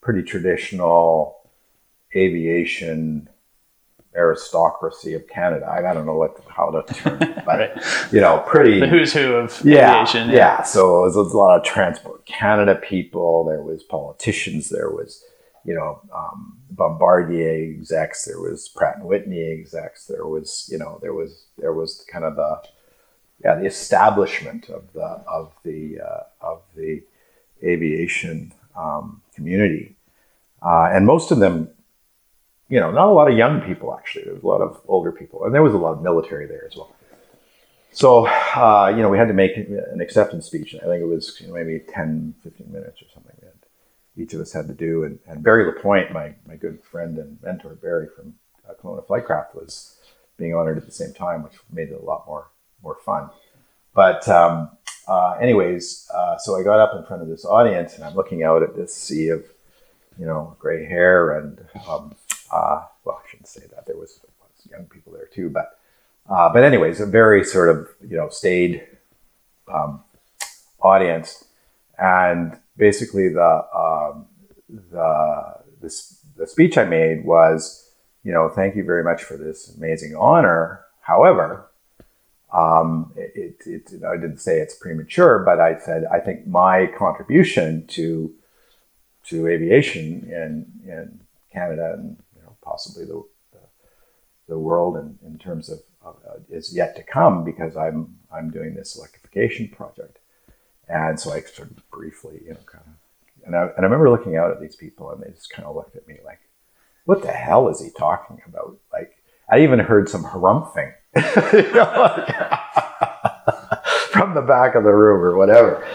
pretty traditional aviation aristocracy of Canada. I, I don't know what how to term it, but Right. you know, pretty The who's who of yeah, aviation. Yeah. So there was a lot of Transport Canada people. There was politicians. There was, you know, um, Bombardier execs. There was Pratt and Whitney execs. There was, you know, there was there was kind of the yeah the establishment of the of the uh, of the aviation um, community, uh, and most of them. You know, not a lot of young people actually. There was a lot of older people, and there was a lot of military there as well. So, uh, you know, we had to make an acceptance speech. I think it was you know, maybe 10, 15 minutes or something that each of us had to do. And, and Barry Lapointe, my, my good friend and mentor, Barry from uh, Kelowna Flightcraft, was being honored at the same time, which made it a lot more, more fun. But, um, uh, anyways, uh, so I got up in front of this audience and I'm looking out at this sea of, you know, gray hair and, um, uh, well, I shouldn't say that. There was, was young people there too, but uh, but anyways, a very sort of you know staid um, audience, and basically the um, the, the the speech I made was, you know, thank you very much for this amazing honor. However, um, it, it, it, I didn't say it's premature, but I said I think my contribution to to aviation in in Canada and you know possibly the the, the world in, in terms of uh, is yet to come because I'm I'm doing this electrification project, and so I sort of briefly, you know, kind of, and I, and I remember looking out at these people and they just kind of looked at me like, "What the hell is he talking about?" Like I even heard some harumphing (laughs) from the back of the room or whatever.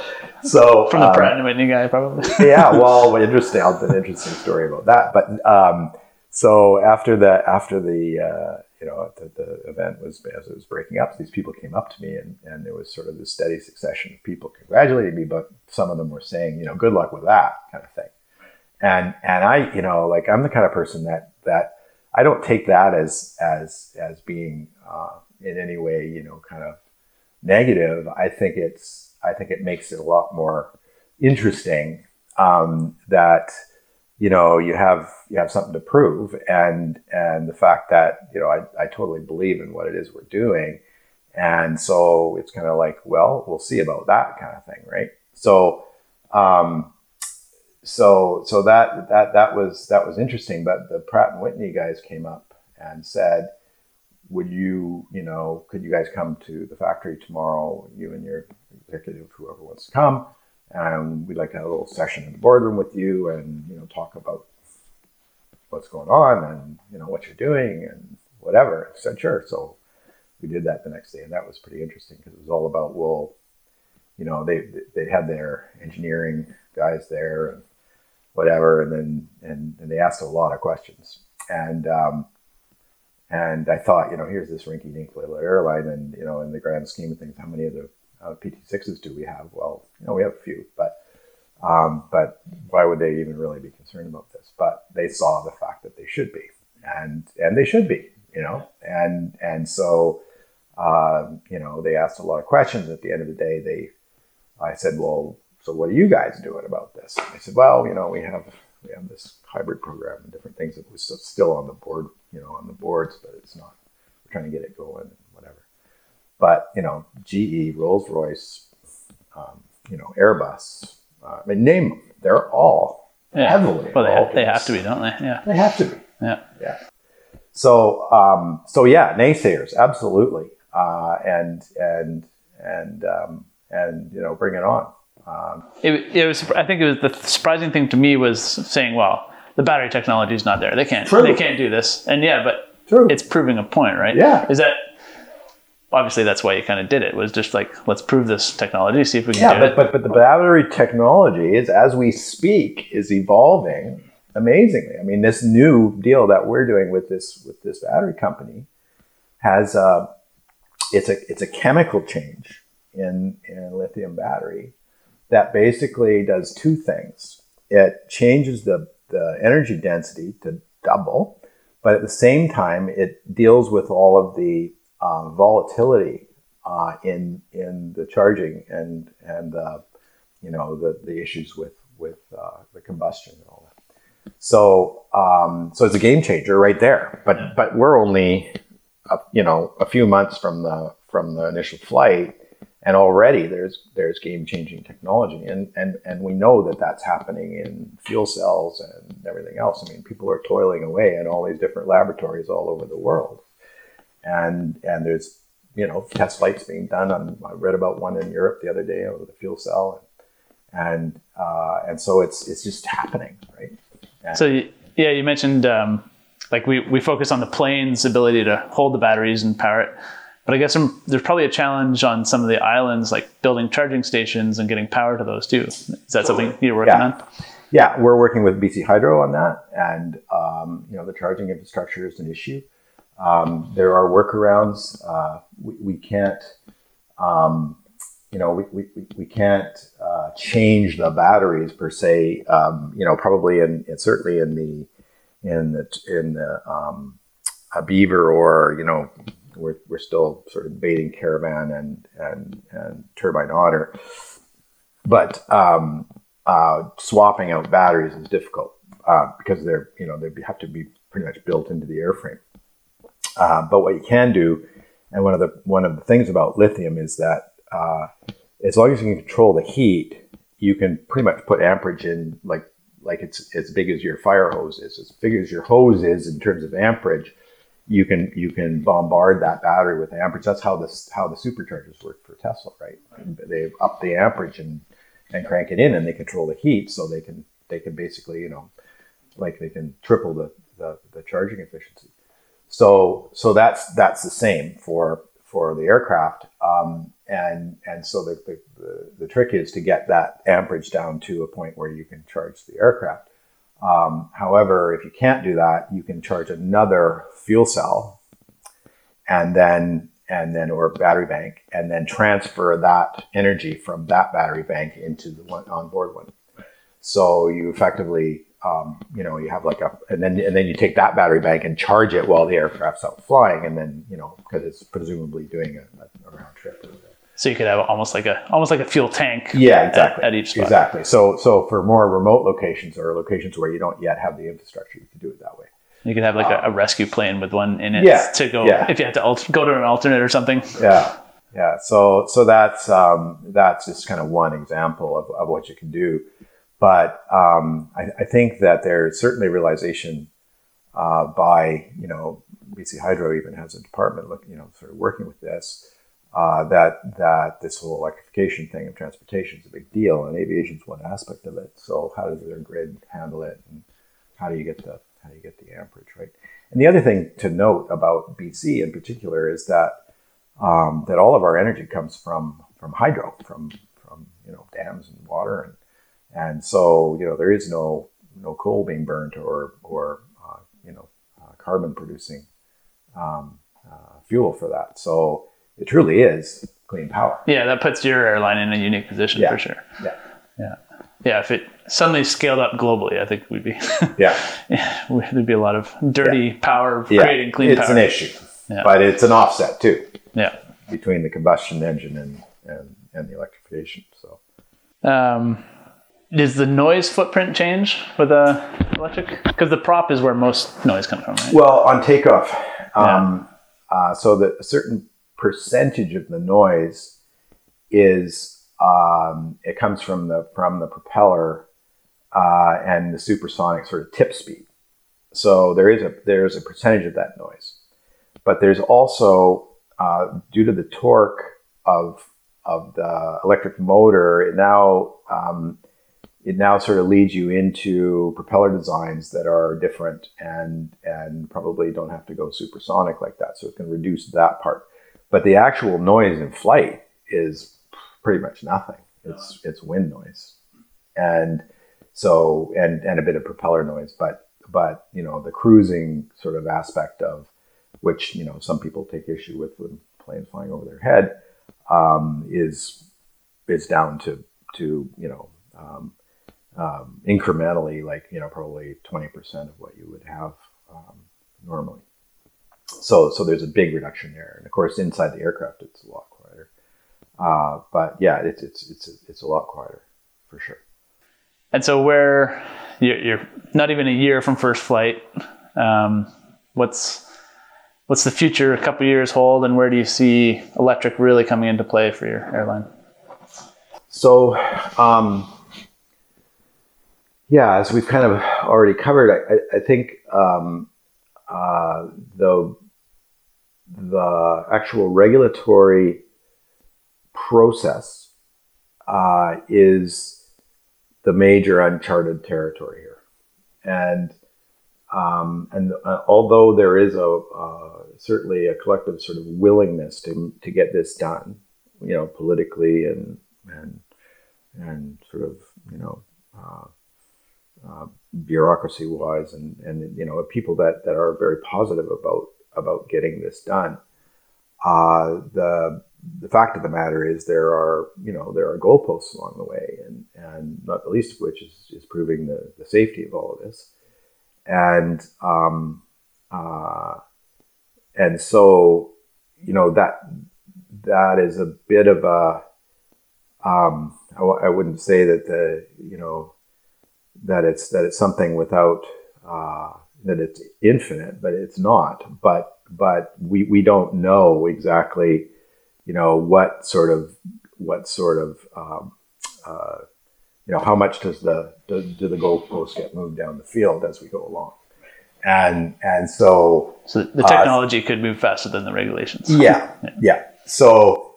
So From the um, Pratt and Whitney guy, probably. (laughs) yeah, (laughs) well, interesting. I'll an interesting story about that. But um, so after the after the uh, you know the, the event was as it was breaking up, these people came up to me, and and there was sort of this steady succession of people congratulating me, but some of them were saying, you know, good luck with that kind of thing. And and I, you know, like I'm the kind of person that that I don't take that as as as being uh, in any way, you know, kind of negative. I think it's I think it makes it a lot more interesting um, that you know you have you have something to prove and and the fact that you know I, I totally believe in what it is we're doing and so it's kind of like well we'll see about that kind of thing right so um, so so that that that was that was interesting but the Pratt and Whitney guys came up and said would you you know could you guys come to the factory tomorrow you and your executive whoever wants to come and we'd like to have a little session in the boardroom with you and you know talk about what's going on and you know what you're doing and whatever. I said sure. So we did that the next day and that was pretty interesting because it was all about well you know they they had their engineering guys there and whatever and then and, and they asked a lot of questions and um, and I thought, you know, here's this rinky-dink little airline, and you know, in the grand scheme of things, how many of the uh, PT6s do we have? Well, you know, we have a few, but um, but why would they even really be concerned about this? But they saw the fact that they should be, and and they should be, you know, and and so um, you know, they asked a lot of questions. At the end of the day, they, I said, well, so what are you guys doing about this? I said, well, you know, we have we have this hybrid program and different things that was still on the board, you know, on the boards, but it's not. We're trying to get it going and whatever. But you know, GE, Rolls Royce, um, you know, Airbus. Uh, I mean, name them. They're all Yeah. heavily. Well, they, involved they have to be, don't they? Yeah. They have to be. Yeah. Yeah. So, um, so yeah, naysayers, absolutely, uh, and and and um, and you know, bring it on. Um, It, it was. I think it was the surprising thing to me was saying, "Well, the battery technology is not there. They can't. True. They can't do this." And yeah, but True. it's proving a point, right? Yeah. Is that obviously that's why you kind of did it? Was just like let's prove this technology, see if we can yeah, do but, it. but but the battery technology is, as we speak, is evolving amazingly. I mean, this new deal that we're doing with this with this battery company has uh, it's a it's a chemical change in in a lithium battery that basically does two things. It changes the the energy density to double, but at the same time, it deals with all of the uh, volatility uh, in in the charging and and uh, you know the the issues with with uh, the combustion and all that. So um, so it's a game changer right there. But but we're only a, you know a few months from the from the initial flight, and already there's there's game changing technology, and and and we know that that's happening in fuel cells and everything else. I mean, people are toiling away in all these different laboratories all over the world, and and there's you know test flights being done. On, I read about one in Europe the other day with a fuel cell, and and, uh, and so it's it's just happening, right? And so yeah, you mentioned um, like we we focus on the plane's ability to hold the batteries and power it but I guess there's probably a challenge on some of the islands, like building charging stations and getting power to those too. Is that something you're working yeah. on? Yeah, we're working with BC Hydro on that, and um, you know the charging infrastructure is an issue. Um, there are workarounds. Uh, we, we, can't, um, you know, we, we, we can't uh, change the batteries per se. Um, you know, probably in, in, certainly in the in the in the um, a beaver or you know we're, we're still sort of debating caravan and and, and turbine otter, but um, uh, swapping out batteries is difficult uh, because they're you know they have to be pretty much built into the airframe. Uh, but what you can do, and one of the one of the things about lithium is that uh, as long as you can control the heat, you can pretty much put amperage in like like it's as big as your fire hose is, as big as your hose is in terms of amperage you can you can bombard that battery with amperage. That's how this how the superchargers work for Tesla, right? They up the amperage and and crank it in, and they control the heat, so they can they can basically you know like they can triple the the, the charging efficiency. So so that's that's the same for for the aircraft, um, and and so the, the the the trick is to get that amperage down to a point where you can charge the aircraft. Um, however, if you can't do that, you can charge another fuel cell and then and then or battery bank and then transfer that energy from that battery bank into the one onboard one. So you effectively um, you know you have like a and then and then you take that battery bank and charge it while the aircraft's out flying and then you know because it's presumably doing a, a round trip. So you could have almost like a almost like a fuel tank. Yeah, exactly. At, at, each spot. Exactly. So so for more remote locations or locations where you don't yet have the infrastructure, you can do it that way. You could have like um, a, a, rescue plane with one in it yeah, to go yeah. if you had to alter, go to an alternate or something. Yeah, yeah. So so that's um, that's just kind of one example of, of what you can do. But um, I, I, think that there's certainly realization uh, by you know BC Hydro even has a department look you know sort of working with this uh, that that this whole electrification thing of transportation is a big deal, and aviation is one aspect of it. So how does their grid handle it, and how do you get the how do you get the amperage right? And the other thing to note about BC in particular is that um, that all of our energy comes from from hydro, from from you know dams and water, and and so you know there is no no coal being burnt or or uh, you know uh, carbon producing um, uh, fuel for that. So it truly is clean power. Yeah, that puts your airline in a unique position yeah. for sure. Yeah. Yeah. Yeah, if it suddenly scaled up globally, I think we'd be (laughs) yeah. yeah there'd be a lot of dirty yeah. power creating clean it's power. It's an issue, yeah. but it's an offset too. Yeah, between the combustion engine and and, and the electrification. So, um, does the noise footprint change with a electric? Because the prop is where most noise comes from, right? Well, on takeoff, um, uh, so that a certain percentage of the noise is um, it comes from the from the propeller uh, and the supersonic sort of tip speed. So there is a there's a percentage of that noise, but there's also uh, due to the torque of of the electric motor, it now um, it now sort of leads you into propeller designs that are different and and probably don't have to go supersonic like that. So it can reduce that part. But the actual noise in flight is pretty much nothing. It's it's wind noise, and so and and a bit of propeller noise. But but you know the cruising sort of aspect of which you know some people take issue with when planes flying over their head um, is is down to to you know um, um, incrementally like you know probably 20% of what you would have um, normally. So, so there's a big reduction there, and of course inside the aircraft it's a lot quieter. Uh, but yeah, it's it's it's it's a lot quieter for sure. And so, where you're, you're not even a year from first flight, um, what's what's the future a couple years hold, and where do you see electric really coming into play for your airline? So, um, yeah, as we've kind of already covered, I, I think um, uh, the the actual regulatory process uh, is the major uncharted territory here, and um, and uh, although there is a uh, certainly a collective sort of willingness to to get this done, you know, politically and and and sort of you know uh, uh, bureaucracy wise and and you know people that that are very positive about about getting this done. Uh, the the fact of the matter is there are you know there are goalposts along the way and and not the least of which is, is proving the, the safety of all of this and um, uh, and so you know that that is a bit of a um, I w- I wouldn't say that the you know that it's that it's something without uh, that it's infinite, but it's not. But but we, we don't know exactly, you know, what sort of what sort of um, uh, you know how much does the do, do the goalposts get moved down the field as we go along, and and so so the technology uh, could move faster than the regulations. Yeah, yeah. yeah. So.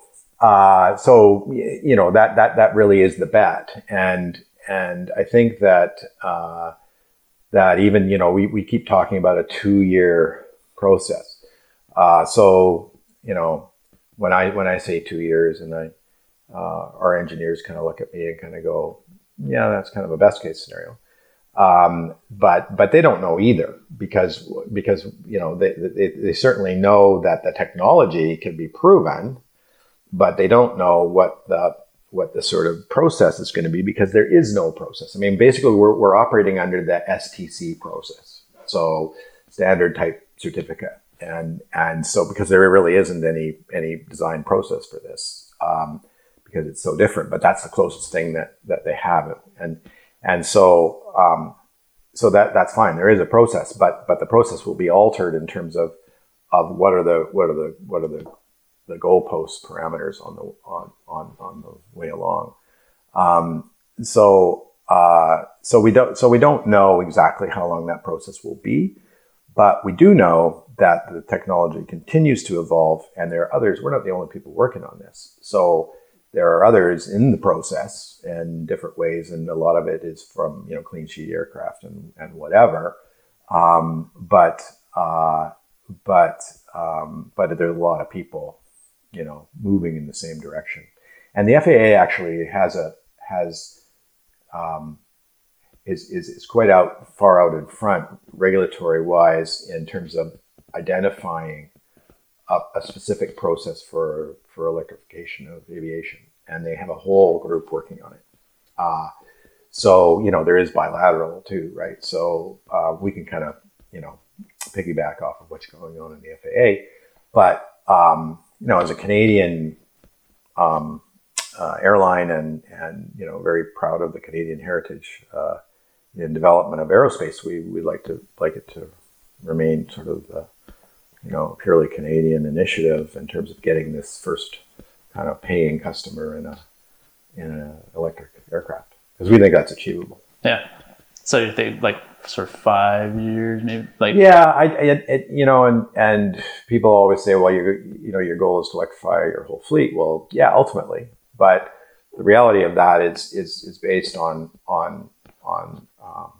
Uh, so you know that that that really is the bet, and and I think that uh, that even you know we, we keep talking about a two year process. Uh, so you know when I when I say two years, and I uh, our engineers kind of look at me and kind of go, yeah, that's kind of a best case scenario. Um, but but they don't know either because because you know they, they, they certainly know that the technology can be proven, but they don't know what the what the sort of process is going to be because there is no process. I mean, basically, we're, we're operating under the STC process, so standard type certificate, and and so because there really isn't any any design process for this um, because it's so different. But that's the closest thing that that they have, and and so um, so that that's fine. There is a process, but but the process will be altered in terms of of what are the what are the what are the the goalpost parameters on the on on, on the way along. Um, so uh, so we don't so we don't know exactly how long that process will be, but we do know that the technology continues to evolve, and there are others. We're not the only people working on this. So there are others in the process in different ways, and a lot of it is from you know clean sheet aircraft and and whatever. Um, but uh, but um, but there's a lot of people you know, moving in the same direction. And the FAA actually has a has um, is, is is quite out far out in front regulatory wise in terms of identifying a, a specific process for for electrification of aviation, and they have a whole group working on it. Uh, so you know there is bilateral too, right? So uh, we can kind of you know piggyback off of what's going on in the FAA, but um, you know, as a Canadian um, uh, airline and and you know very proud of the Canadian heritage uh, in development of aerospace, we we like to like it to remain sort of the you know purely Canadian initiative in terms of getting this first kind of paying customer in a in an electric aircraft because we think that's achievable. Yeah. So they like sort of five years, maybe like yeah, I, it, it, you know, and and people always say, well, you you know, your goal is to electrify your whole fleet. Well, yeah, ultimately, but the reality of that is is is based on on on um,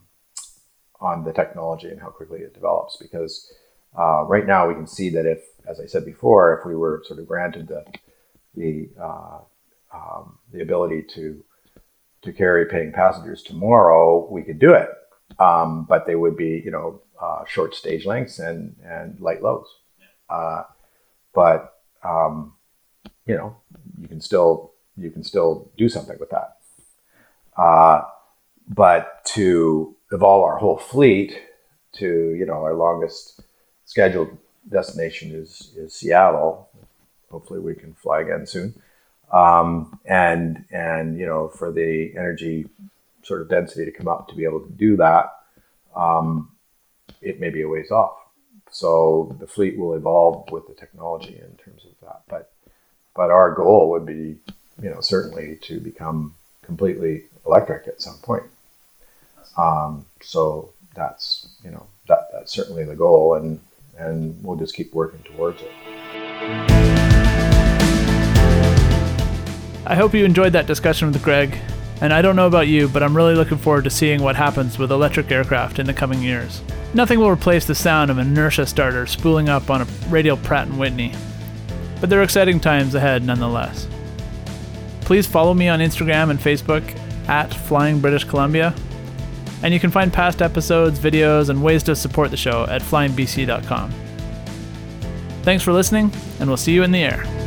on the technology and how quickly it develops. Because uh, right now we can see that if, as I said before, if we were sort of granted the the uh, um, the ability to to carry paying passengers tomorrow, we could do it um, but they would be, you know, uh, short stage lengths and, and light lows. Uh, but, um, you know, you can still, you can still do something with that. Uh, but to evolve our whole fleet to, you know, our longest scheduled destination is is Seattle. Hopefully, we can fly again soon. Um, and and you know, for the energy sort of density to come up to be able to do that, um, it may be a ways off. So the fleet will evolve with the technology in terms of that. But but our goal would be, you know, certainly to become completely electric at some point. Um, so that's you know that that's certainly the goal, and and we'll just keep working towards it. I hope you enjoyed that discussion with Greg. And I don't know about you, but I'm really looking forward to seeing what happens with electric aircraft in the coming years. Nothing will replace the sound of an inertia starter spooling up on a radial Pratt & Whitney. But there are exciting times ahead nonetheless. Please follow me on Instagram and Facebook at Flying British Columbia. And you can find past episodes, videos, and ways to support the show at flyingbc.com. Thanks for listening, and we'll see you in the air.